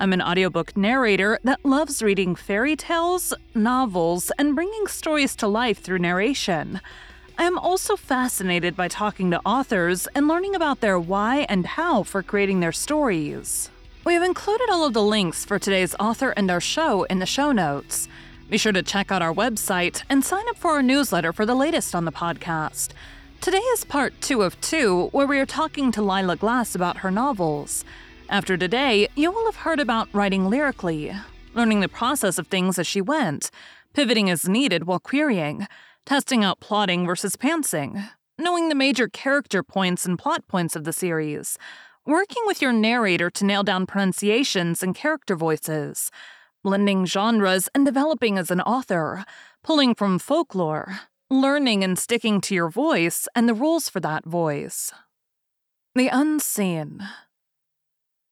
I'm an audiobook narrator that loves reading fairy tales, novels, and bringing stories to life through narration. I am also fascinated by talking to authors and learning about their why and how for creating their stories. We have included all of the links for today's author and our show in the show notes. Be sure to check out our website and sign up for our newsletter for the latest on the podcast. Today is part two of two, where we are talking to Lilla Glass about her novels. After today, you will have heard about writing lyrically, learning the process of things as she went, pivoting as needed while querying, testing out plotting versus pantsing, knowing the major character points and plot points of the series, working with your narrator to nail down pronunciations and character voices, blending genres and developing as an author, pulling from folklore, learning and sticking to your voice and the rules for that voice. The Unseen.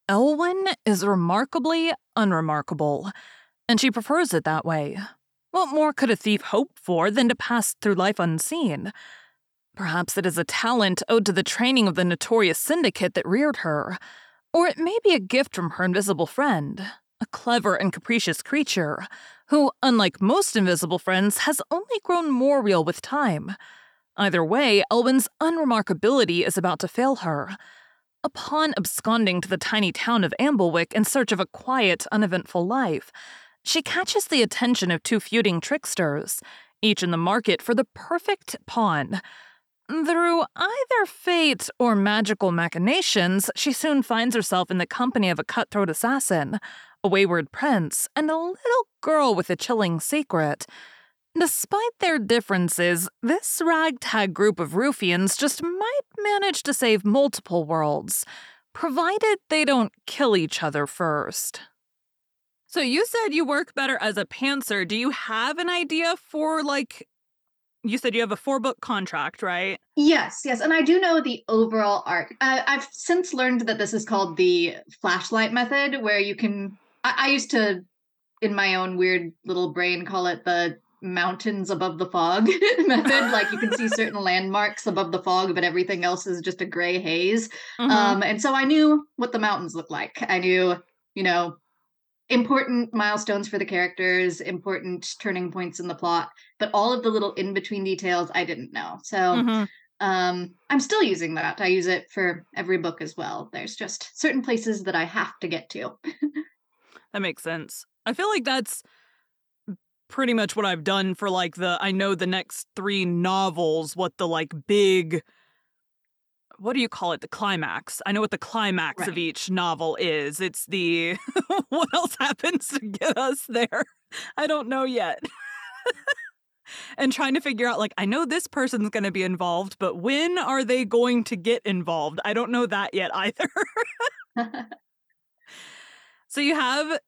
Elwyn is remarkably unremarkable, and she prefers it that way. What more could a thief hope for than to pass through life unseen? Perhaps it is a talent owed to the training of the notorious syndicate that reared her, or it may be a gift from her invisible friend, a clever and capricious creature who, unlike most invisible friends, has only grown more real with time. Either way, Elwyn's unremarkability is about to fail her. Upon absconding to the tiny town of Amblewick in search of a quiet, uneventful life, she catches the attention of two feuding tricksters, each in the market for the perfect pawn. Through either fate or magical machinations, she soon finds herself in the company of a cutthroat assassin, a wayward prince, and a little girl with a chilling secret. Despite their differences, this ragtag group of ruffians just might manage to save multiple worlds, provided they don't kill each other first. So you said you work better as a pantser. Do you have an idea for like you said you have a four book contract, right? Yes, yes. And I do know the overall arc. I, I've since learned that this is called the flashlight method, where you can. I, I used to, in my own weird little brain, call it the mountains above the fog method. like you can see certain landmarks above the fog, but everything else is just a gray haze. Mm-hmm. Um, and so I knew what the mountains looked like. I knew, you know, important milestones for the characters, important turning points in the plot, but all of the little in between details I didn't know. So mm-hmm. um, I'm still using that. I use it for every book as well. There's just certain places that I have to get to. that makes sense. I feel like that's pretty much what I've done for like the I know the next three novels, what the like big what do you call it? The climax. I know what the climax right. of each novel is. It's the what else happens to get us there? I don't know yet. and trying to figure out like I know this person's going to be involved, but when are they going to get involved? I don't know that yet either. so you have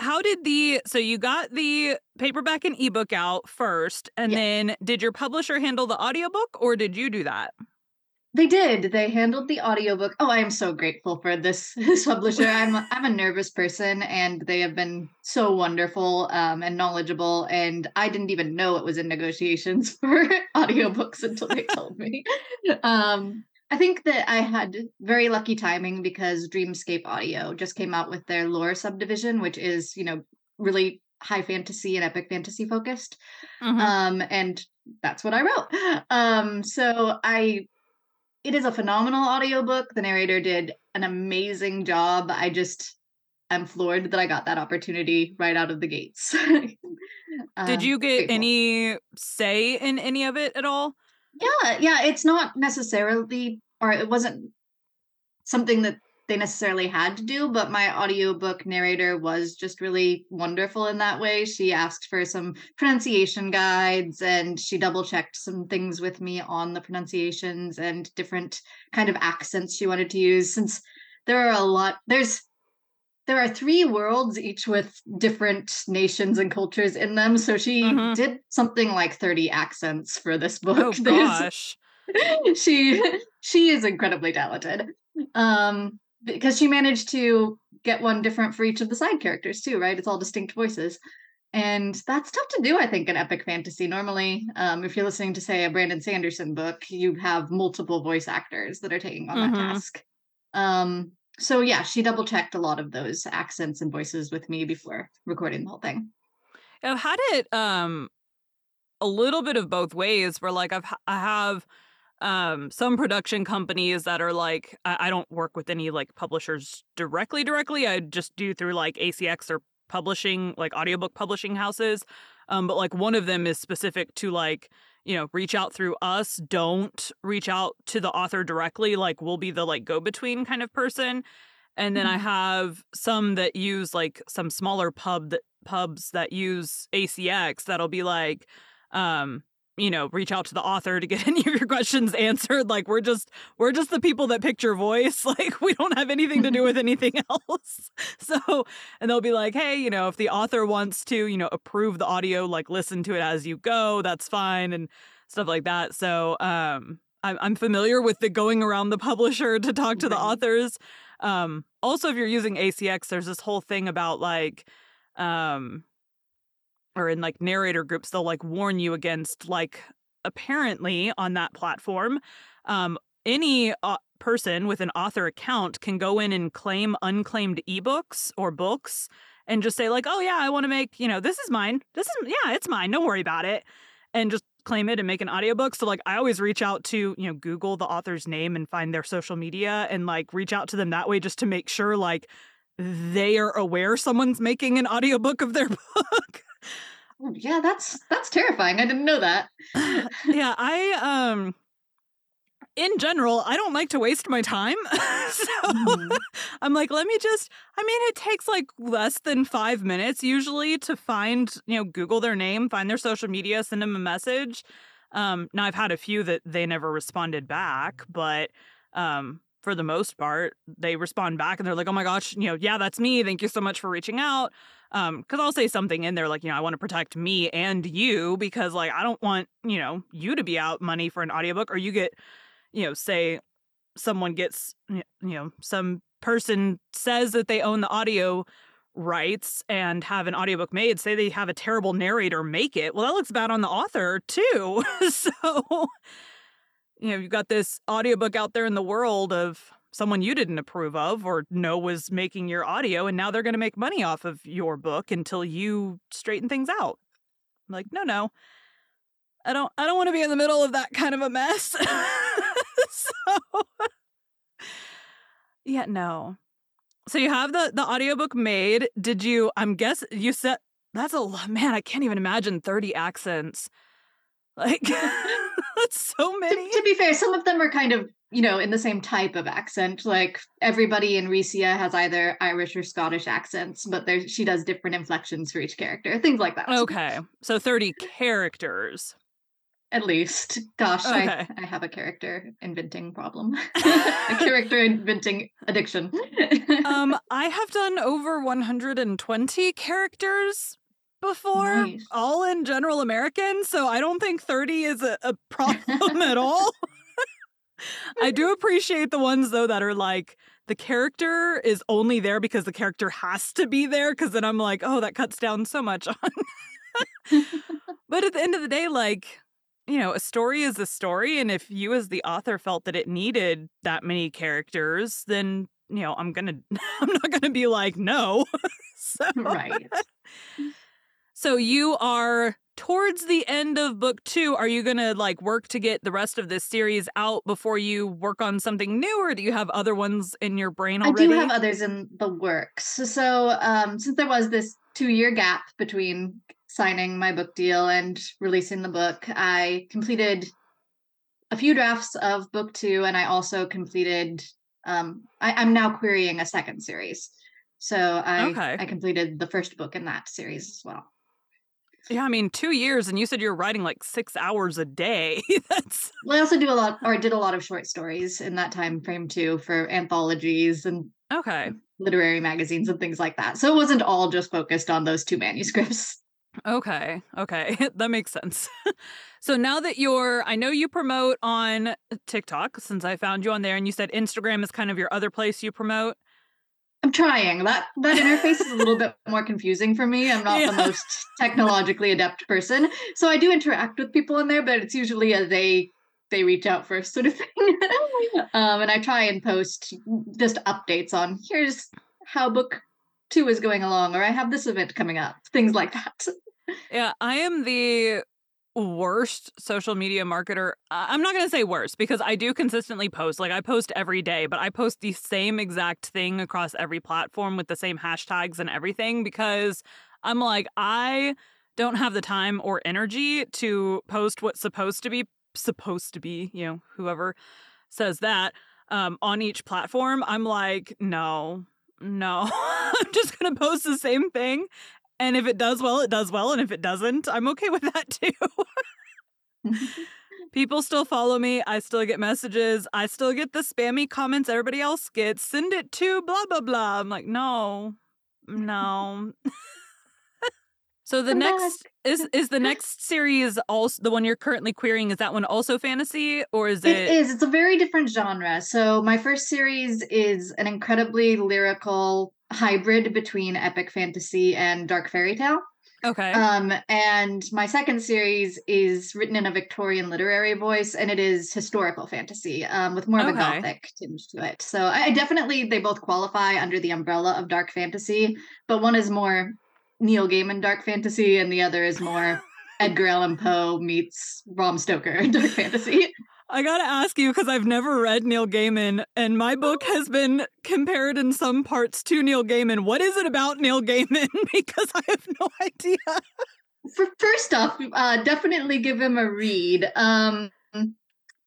how did the so you got the paperback and ebook out first and yes. then did your publisher handle the audiobook or did you do that? They did. They handled the audiobook. Oh i am so grateful for this this publisher. I'm i'm a nervous person and they have been so wonderful um, and knowledgeable and i didn't even know it was in negotiations for audiobooks until they told me. Um, I think that I had very lucky timing because Dreamscape Audio just came out with their lore subdivision, which is, you know, really high fantasy and epic fantasy focused. Mm-hmm. Um, and that's what I wrote. Um, so I it is a phenomenal audiobook. The narrator did an amazing job. I just am floored that I got that opportunity right out of the gates. did you get grateful. any say in any of it at all? Yeah, yeah, it's not necessarily or it wasn't something that they necessarily had to do, but my audiobook narrator was just really wonderful in that way. She asked for some pronunciation guides and she double checked some things with me on the pronunciations and different kind of accents she wanted to use since there are a lot there's there are three worlds, each with different nations and cultures in them. So she Mhm. did something like 30 accents for this book. Oh gosh. she she is incredibly talented. Um because she managed to get one different for each of the side characters too, right? It's all distinct voices. And that's tough to do, I think, in epic fantasy. Normally, um, if you're listening to, say, a Brandon Sanderson book, you have multiple voice actors that are taking on that Mhm. task. Um, so yeah, she double checked a lot of those accents and voices with me before recording the whole thing. I've had it um a little bit of both ways where like I've I have um some production companies that are like I, I don't work with any like publishers directly directly. I just do through like ACX or publishing like audiobook publishing houses. Um but like one of them is specific to like you know reach out through us don't reach out to the author directly like we'll be the like go between kind of person and then I Mhm. have some that use like some smaller pub that pubs that use ACX that'll be like, um, you know, reach out to the author to get any of your questions answered. Like we're just we're just the people that picked your voice. Like we don't have anything to do with anything else. So and they'll be like, hey, you know, if the author wants to, you know, approve the audio, like listen to it as you go, that's fine and stuff like that. So um I'm I'm familiar with the going around the publisher to talk to the authors. Um, also, if you're using ACX, there's this whole thing about like, um, or in like narrator groups, they'll like warn you against like apparently on that platform, um, any uh, person with an author account can go in and claim unclaimed ebooks or books and just say like, oh yeah, I want to make you know this is mine. This is yeah, it's mine. Don't worry about it, and just claim it and make an audiobook. So like I always reach out to, you know, Google the author's name and find their social media and like reach out to them that way just to make sure like they are aware someone's making an audiobook of their book. Oh, yeah, that's that's terrifying. I didn't know that. yeah, I um in general, I don't like to waste my time. so Mhm. I'm like, let me just I mean, it takes like less than 5 minutes usually to find, you know, Google their name, find their social media, send them a message. Um now I've had a few that they never responded back, but um for the most part, they respond back and they're like, "Oh my gosh, you know, yeah, that's me. Thank you so much for reaching out." Um cuz I'll say something in there like, you know, I want to protect me and you because like I don't want, you know, you to be out money for an audiobook or you get you know, say someone gets, you know, some person says that they own the audio rights and have an audiobook made, say they have a terrible narrator make it. Well, that looks bad on the author too. so, you know, you've got this audiobook out there in the world of someone you didn't approve of or know was making your audio and now they're going to make money off of your book until you straighten things out. I'm like, no, no. I don't I don't want to be in the middle of that kind of a mess. so yeah, no. So you have the the audiobook made. Did you I'm guess you said that's a lot man, I can't even imagine 30 accents. Like that's so To, many. to be fair, some of them are kind of, you know, in the same type of accent. Like everybody in Rhysia has either Irish or Scottish accents, but there she does different inflections for each character, things like that. Okay. So 30 characters. At least. Gosh, Okay. I, I have a character inventing problem. a character inventing addiction. Um I have done over 120 characters before, Nice. all in general American, so I don't think 30 is a, a problem at all. I do appreciate the ones though that are like the character is only there because the character has to be there because then I'm like, oh, that cuts down so much on. but at the end of the day, like, you know, a story is a story. And if you as the author felt that it needed that many characters, then, you know, I'm gonna I'm not gonna be like, no. so right. so you are towards the end of book two. Are you gonna like work to get the rest of this series out before you work on something new, or do you have other ones in your brain already? I do have others in the works. So, um, since there was this two year gap between signing my book deal and releasing the book, I completed a few drafts of book two, and I also completed. Um, I, I'm now querying a second series, so I Okay. I completed the first book in that series as well. Yeah, I mean, two years, and you said you're writing like six hours a day. That's Well, I also do a lot, or I did a lot of short stories in that time frame too for anthologies and Okay. literary magazines and things like that. So it wasn't all just focused on those two manuscripts. Okay. Okay. that makes sense. so now that you're, I know you promote on uh, TikTok since I found you on there, and you said Instagram is kind of your other place you promote. I'm trying. That that interface is a little bit more confusing for me. I'm not Yeah. the most technologically adept person. So I do interact with people in there, but it's usually a they they reach out first sort of thing. um, and I try and post just updates on here's how book two is going along, or I have this event coming up, things like that. Yeah, I am the worst social media marketer. I'm not going to say worst because I do consistently post. Like I post every day, but I post the same exact thing across every platform with the same hashtags and everything because I'm like I don't have the time or energy to post what's supposed to be supposed to be, you know, whoever says that um on each platform. I'm like, no. No. I'm just going to post the same thing and if it does well, it does well. And if it doesn't, I'm okay with that too. People still follow me. I still get messages. I still get the spammy comments everybody else gets. Send it to blah, blah, blah. I'm like, no, no. so the back. next is is the next series also the one you're currently querying is that one also fantasy or is it, It is. It's a very different genre. So my first series is an incredibly lyrical hybrid between epic fantasy and dark fairy tale. okay Um, and my second series is written in a Victorian literary voice, and it is historical fantasy, um, with more of a gothic tinge to it. So I, I definitely they both qualify under the umbrella of dark fantasy, but one is more Neil Gaiman dark fantasy, and the other is more Edgar Allan Poe meets Bram Stoker dark fantasy. I gotta ask you because I've never read Neil Gaiman, and my book has been compared in some parts to Neil Gaiman. What is it about Neil Gaiman? because I have no idea. For first off, uh, definitely give him a read. Um,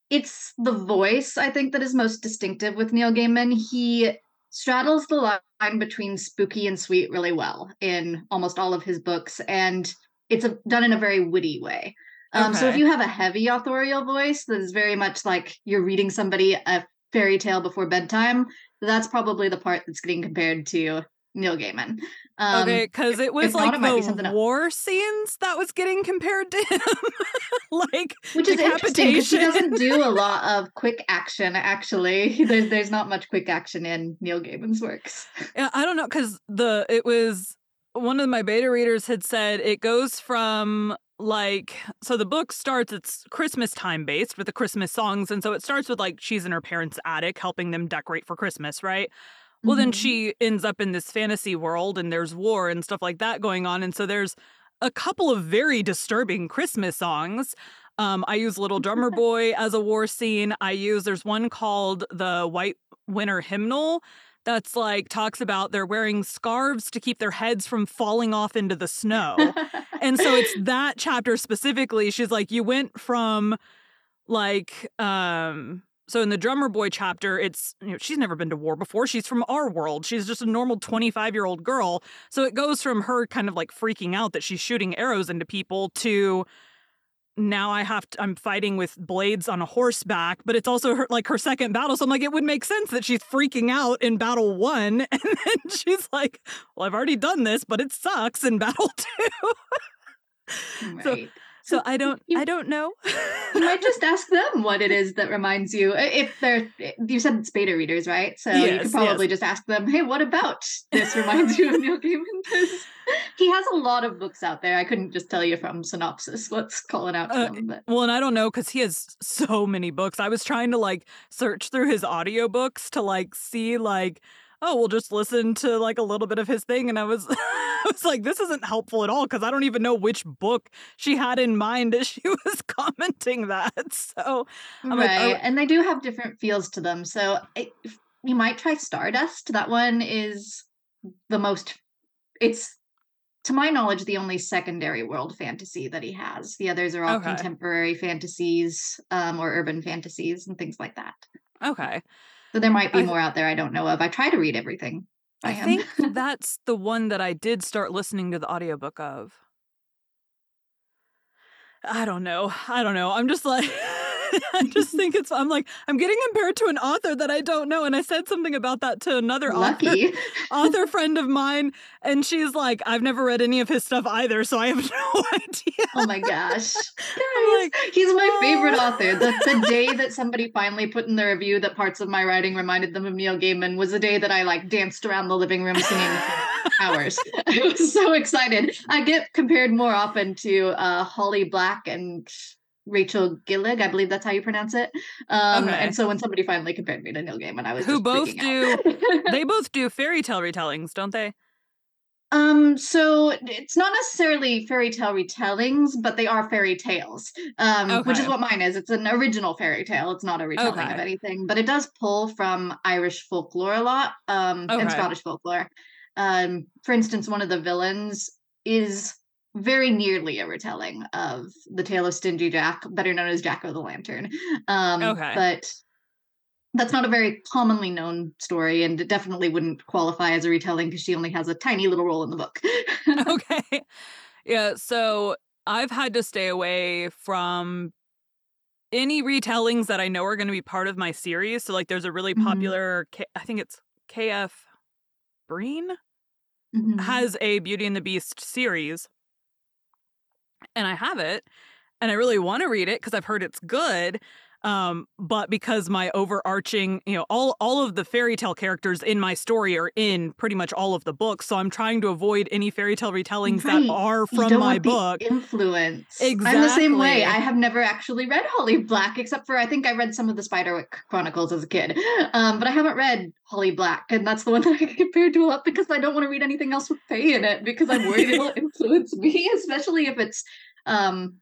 it's the voice I think that is most distinctive with Neil Gaiman. He straddles the line between spooky and sweet really well in almost all of his books, and it's a, done in a very witty way. Um, So if you have a heavy authorial voice that is very much like you're reading somebody a fairy tale before bedtime, that's probably the part that's getting compared to Neil Gaiman. Um, okay, because it was if not, like it might be something the else. war scenes that was getting compared to him. like, Which is interesting because he doesn't do a lot of quick action. Actually, there's there's not much quick action in Neil Gaiman's works. yeah, I don't know, because the it was one of my beta readers had said it goes from like so the book starts it's christmas time based with the christmas songs and so it starts with like she's in her parents attic helping them decorate for christmas right Well, then Mhm. she ends up in this fantasy world and there's war and stuff like that going on. And so there's a couple of very disturbing Christmas songs. Um, I use Little Drummer Boy as a war scene. I use, there's one called the White Winter Hymnal that's like talks about they're wearing scarves to keep their heads from falling off into the snow. and so it's that chapter specifically. She's like, you went from like um so in the drummer boy chapter it's you know she's never been to war before she's from our world she's just a normal 25 year old girl so it goes from her kind of like freaking out that she's shooting arrows into people to now i have to i'm fighting with blades on a horseback but it's also her like her second battle so i'm like it would make sense that she's freaking out in battle one and then she's like well i've already done this but it sucks in battle two right. so i don't You- i don't know You might just ask them what it is that reminds you. If they're, you said it's beta readers, right? So you could probably just ask them, "Hey, what about this reminds you of Neil Gaiman?" Because he has a lot of books out there. I couldn't just tell you from synopsis what's calling out Uh, them, Well, and I don't know because he has so many books. I was trying to like search through his audiobooks to like see like, oh, we'll just listen to like a little bit of his thing. And I was I was like, this isn't helpful at all because I don't even know which book she had in mind as she was commenting that. So I'm like, right. oh- and they do have different feels to them. So it, you might try Stardust. That one is the most. It's to my knowledge the only secondary world fantasy that he has. The others are all Okay. contemporary fantasies um, or urban fantasies and things like that. okay. So there might be I- more out there I don't know of. I try to read everything. By I think that's the one that I did start listening to the audiobook of. I don't know. I don't know. I'm just like I just think it's. I'm like I'm getting compared to an author that I don't know, and I said something about that to another Lucky. author author friend of mine, and she's like, I've never read any of his stuff either, so I have no idea. Oh my gosh. I'm like, He's my favorite "Oh." author. The, the day that somebody finally put in the review that parts of my writing reminded them of Neil Gaiman was the day that I like danced around the living room singing for hours. I was so excited. I get compared more often to uh, Holly Black and Rachel Gillig. I believe that's how you pronounce it. Um, Okay. And so when somebody finally compared me to Neil Gaiman, I was Who both do they both do fairy tale retellings, don't they? Um, so it's not necessarily fairy tale retellings, but they are fairy tales. Um, which is what mine is. It's an original fairy tale. It's not a retelling of anything, but it does pull from Irish folklore a lot, um, Okay. and Scottish folklore. Um, for instance, one of the villains is very nearly a retelling of the tale of Stingy Jack, better known as Jack o' the Lantern. Um, Okay. but that's not a very commonly known story, and it definitely wouldn't qualify as a retelling because she only has a tiny little role in the book. okay. Yeah, so I've had to stay away from any retellings that I know are going to be part of my series. So like there's a really Mhm. popular K- I think it's KF Breene Mhm. has a Beauty and the Beast series. And I have it and I really want to read it because I've heard it's good. Um, but because my overarching, you know, all all of the fairy tale characters in my story are in pretty much all of the books, so I'm trying to avoid any fairy tale retellings Right. that are from my book. influence. I'm the same way. I have never actually read Holly Black, except for I think I read some of the Spiderwick Chronicles as a kid. Um, but I haven't read Holly Black, and that's the one that I compared to a lot because I don't want to read anything else with Fae in it because I'm worried it'll influence me, especially if it's um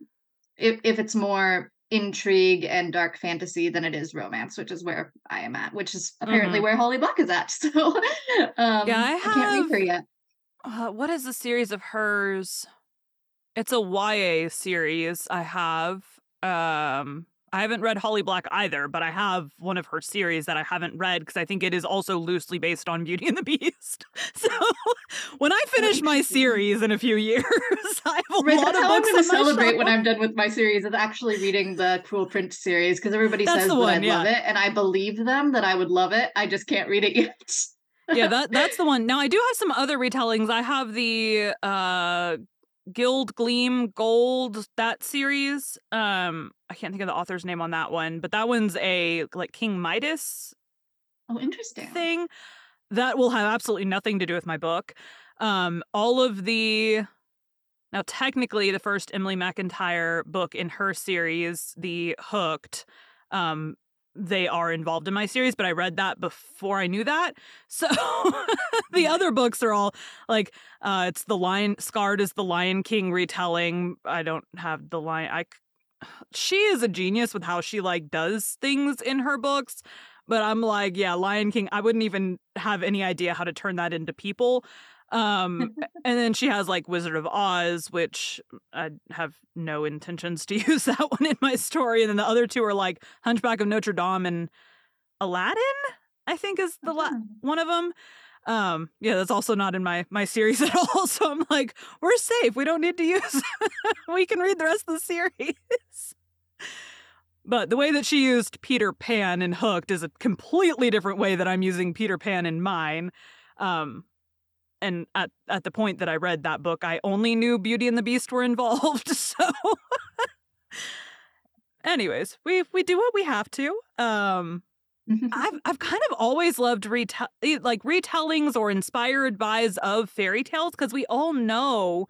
if if it's more intrigue and dark fantasy than it is romance, which is where I am at, which is apparently Mhm. where Holly Black is at. So um yeah, I can't read her have- yet. Uh, what is the series of hers? It's a YA series I have. Um I haven't read Holly Black either, but I have one of her series that I haven't read because I think it is also loosely based on Beauty and the Beast. So when I finish my series in a few years, I have a Right, lot of how I'm books going to celebrate when. I'm done with my series is actually reading the Cruel Prince series because everybody That's says that one, I'd yeah. love it, and I believe them that I would love it. I just can't read it yet. yeah, that that's the one. Now I do have some other retellings. I have the uh Gild Gleam Gold that series. Um I can't think of the author's name on that one, but that one's a like King Midas Oh, interesting. thing that will have absolutely nothing to do with my book. Um all of the now technically the first Emily McIntyre book in her series, The Hooked, um they are involved in my series, but I read that before I knew that. So the other books are all like uh it's the lion scarred is the lion king retelling. I don't have the lion I she is a genius with how she like does things in her books but i'm like yeah lion king i wouldn't even have any idea how to turn that into people um and then she has like wizard of oz which i have no intentions to use that one in my story and then the other two are like hunchback of notre dame and aladdin i think is the la- Oh. one of them um yeah that's also not in my my series at all so i'm like we're safe we don't need to use we can read the rest of the series. But the way that she used peter pan in hooked is a completely different way that i'm using peter pan in mine. Um and at at the point that i read that book i only knew beauty and the beast were involved so anyways we we do what we have to um I've I've kind of always loved retell like retellings or inspired bys of fairy tales because we all know,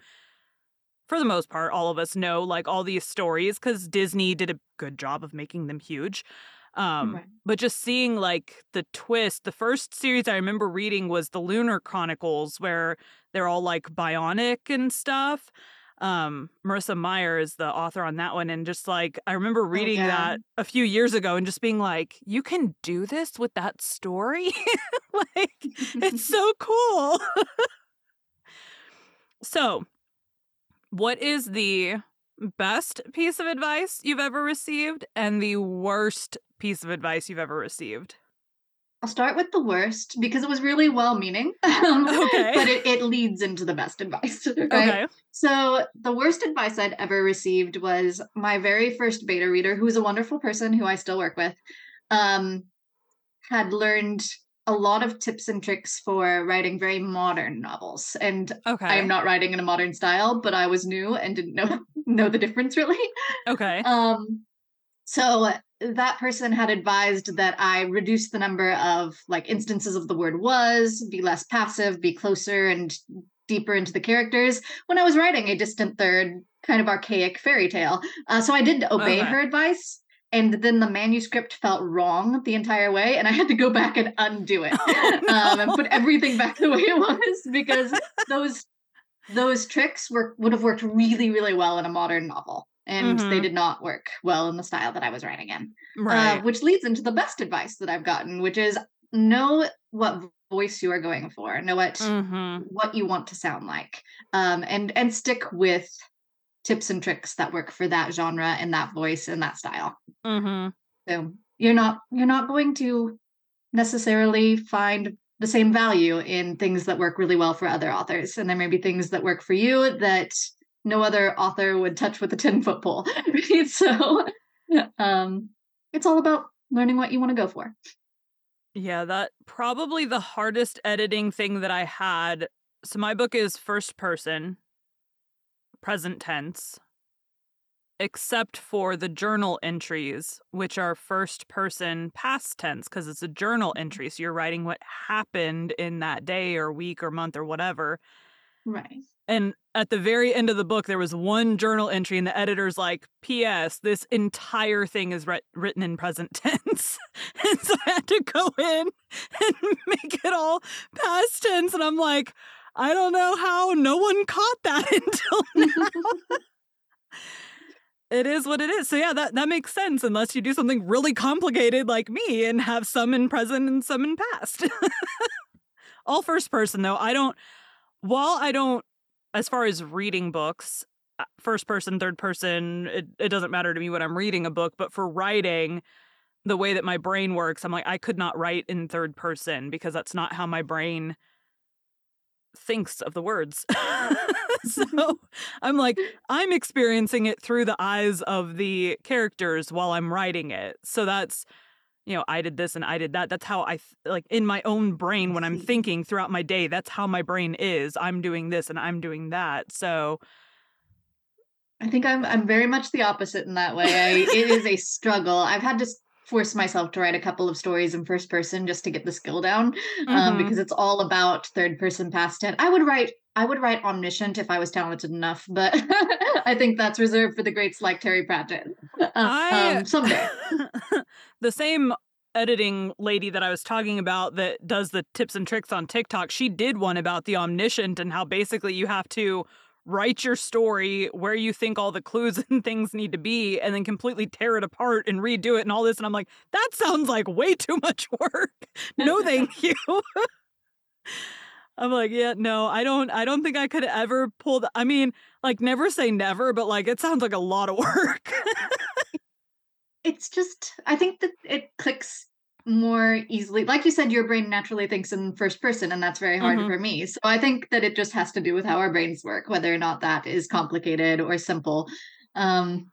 for the most part, all of us know like all these stories because Disney did a good job of making them huge. Um, Right. but just seeing like the twist, the first series I remember reading was the Lunar Chronicles, where they're all like bionic and stuff. Um, Marissa Meyer is the author on that one, and just like I remember reading yeah. that a few years ago and just being like, you can do this with that story? like, it's so cool. so, what is the best piece of advice you've ever received and the worst piece of advice you've ever received? I'll start with the worst because it was really well meaning. Um, Okay. but it, it leads into the best advice. Right? Okay. So, the worst advice I'd ever received was my very first beta reader, who is a wonderful person who I still work with, um, had learned a lot of tips and tricks for writing very modern novels. And Okay. I am not writing in a modern style, but I was new and didn't know know the difference really. Okay. Um, so that person had advised that I reduce the number of like instances of the word was, be less passive, be closer and deeper into the characters when I was writing a distant third kind of archaic fairy tale. Uh, so I did obey Okay. her advice. And then the manuscript felt wrong the entire way, and I had to go back and undo it Oh, um, and put everything back the way it was because those those tricks were would have worked really really well in a modern novel and they Mhm. did not work well in the style that i was writing in uh, Right. which leads into the best advice that i've gotten which is know what voice you are going for know what Mm-hmm. what you want to sound like um, and and stick with tips and tricks that work for that genre and that voice and that style Mm-hmm. so you're not you're not going to necessarily find the same value in things that work really well for other authors. And there may be things that work for you that no other author would touch with a 10 foot pole. Right? So um it's all about learning what you want to go for. Yeah, that probably the hardest editing thing that I had. So my book is first person, present tense, except for the journal entries, which are first person past tense because it's a journal mm-hmm. entry. So you're writing what happened in that day or week or month or whatever. Right. And at the very end of the book, there was one journal entry, and the editor's like, P.S., this entire thing is writ- written in present tense. and so I had to go in and make it all past tense. And I'm like, I don't know how no one caught that until now. it is what it is. So, yeah, that, that makes sense unless you do something really complicated like me and have some in present and some in past. all first person, though. I don't, while I don't as far as reading books, uh, first person, third person, it, it doesn't matter to me when I'm reading a book, but for writing, the way that my brain works, I'm like, I could not write in third person because that's not how my brain thinks of the words. so I'm like, I'm experiencing it through the eyes of the characters while I'm writing it. So that's you know, I did this and I did that. That's how I like in my own brain when I'm thinking throughout my day. That's how my brain is. I'm doing this and I'm doing that. So, I think I'm I'm very much the opposite in that way. I, it is a struggle. I've had to force myself to write a couple of stories in first person just to get the skill down, um, Mhm. because it's all about third person past tense. I would write I would write omniscient if I was talented enough, but I think that's reserved for the greats like Terry Pratchett. Uh, I um, someday. the same editing lady that I was talking about that does the tips and tricks on TikTok, she did one about the omniscient and how basically you have to write your story where you think all the clues and things need to be and then completely tear it apart and redo it and all this and I'm like that sounds like way too much work. No thank you. I'm like, yeah, no, I don't I don't think I could ever pull the I mean, like never say never, but like it sounds like a lot of work. it's just I think that it clicks more easily. Like you said, your brain naturally thinks in first person, and that's very hard Mhm. for me. So I think that it just has to do with how our brains work, whether or not that is complicated or simple. Um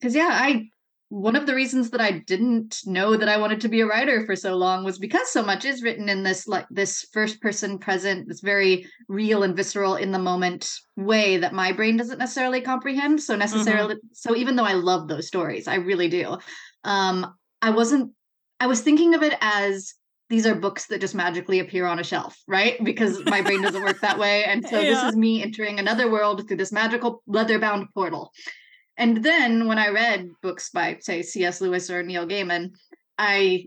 because yeah, I one of the reasons that I didn't know that I wanted to be a writer for so long was because so much is written in this like this first person present, this very real and visceral in the moment way that my brain doesn't necessarily comprehend. So necessarily so even though I love those stories, I really do. Um I wasn't I was thinking of it as these are books that just magically appear on a shelf, right? Because my brain doesn't work that way. And so this is me entering another world through this magical leather bound portal. And then when I read books by, say, C.S. Lewis or Neil Gaiman, I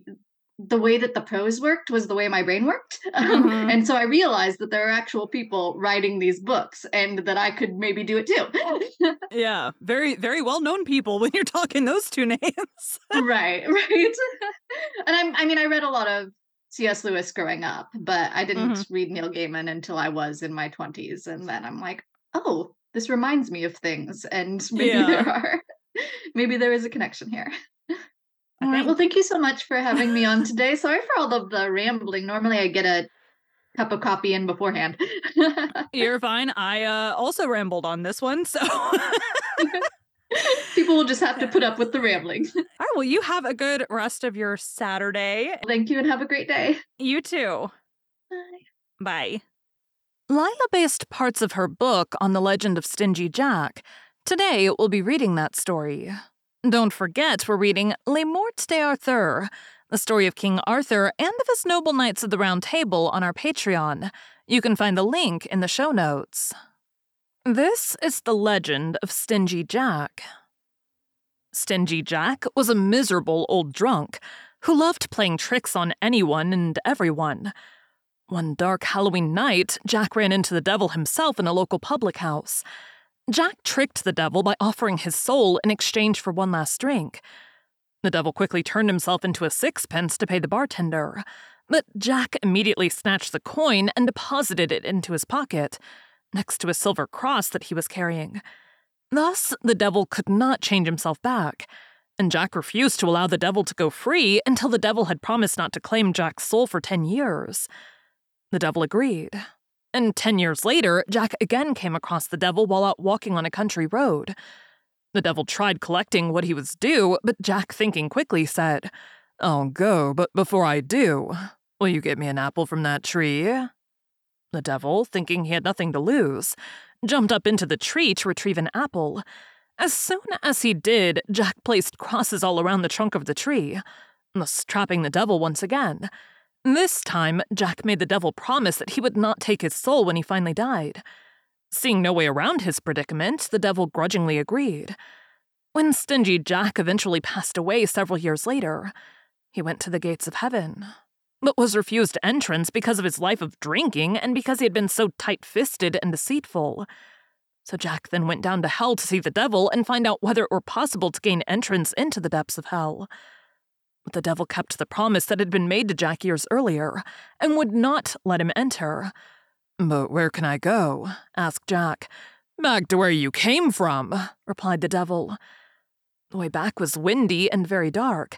the way that the prose worked was the way my brain worked. Um, Mhm. and so I realized that there are actual people writing these books and that I could maybe do it too. Yeah, very very well known people when you're talking those two names. right, right. and I'm I mean I read a lot of C.S. Lewis growing up, but I didn't Mhm. read Neil Gaiman until I was in my 20s. And then I'm like, oh, this reminds me of things. And maybe Yeah. there are maybe there is a connection here. All right. Well, thank you so much for having me on today. Sorry for all of the rambling. Normally, I get a cup of coffee in beforehand. You're fine. I uh, also rambled on this one, so. People will just have to put up with the rambling. All right. Well, you have a good rest of your Saturday. Thank you and have a great day. You too. Bye. Bye. Lilla based parts of her book on the legend of Stingy Jack. Today, we'll be reading that story. Don't forget, we're reading Le Morte d'Arthur, the story of King Arthur and of his noble knights of the Round Table on our Patreon. You can find the link in the show notes. This is the legend of Stingy Jack. Stingy Jack was a miserable old drunk who loved playing tricks on anyone and everyone. One dark Halloween night, Jack ran into the devil himself in a local public house. Jack tricked the devil by offering his soul in exchange for one last drink. The devil quickly turned himself into a sixpence to pay the bartender, but Jack immediately snatched the coin and deposited it into his pocket, next to a silver cross that he was carrying. Thus, the devil could not change himself back, and Jack refused to allow the devil to go free until the devil had promised not to claim Jack's soul for ten years. The devil agreed. And ten years later, Jack again came across the devil while out walking on a country road. The devil tried collecting what he was due, but Jack, thinking quickly, said, I'll go, but before I do, will you get me an apple from that tree? The devil, thinking he had nothing to lose, jumped up into the tree to retrieve an apple. As soon as he did, Jack placed crosses all around the trunk of the tree, thus trapping the devil once again. This time, Jack made the devil promise that he would not take his soul when he finally died. Seeing no way around his predicament, the devil grudgingly agreed. When stingy Jack eventually passed away several years later, he went to the gates of heaven, but was refused entrance because of his life of drinking and because he had been so tight fisted and deceitful. So Jack then went down to hell to see the devil and find out whether it were possible to gain entrance into the depths of hell. But the devil kept the promise that had been made to Jack years earlier and would not let him enter. But where can I go? asked Jack. Back to where you came from, replied the devil. The way back was windy and very dark.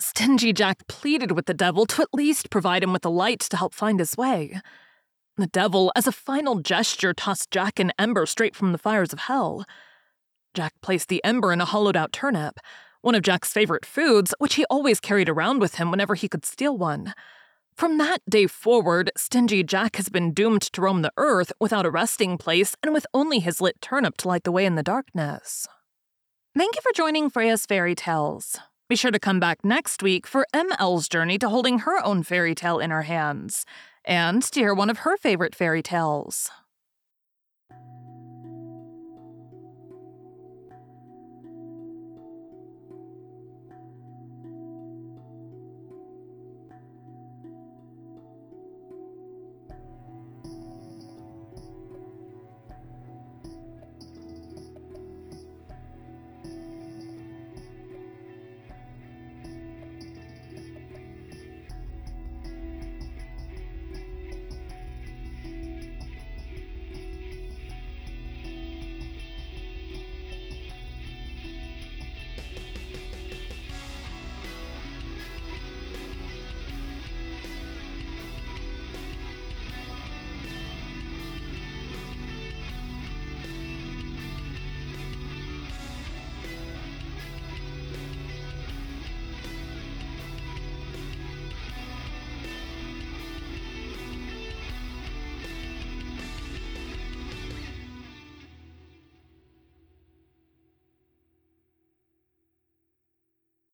Stingy Jack pleaded with the devil to at least provide him with a light to help find his way. The devil, as a final gesture, tossed Jack an ember straight from the fires of hell. Jack placed the ember in a hollowed out turnip, one of Jack's favorite foods, which he always carried around with him whenever he could steal one. From that day forward, Stingy Jack has been doomed to roam the earth without a resting place and with only his lit turnip to light the way in the darkness. Thank you for joining Freya's Fairy Tales. Be sure to come back next week for ML's journey to holding her own fairy tale in her hands, and to hear one of her favorite fairy tales.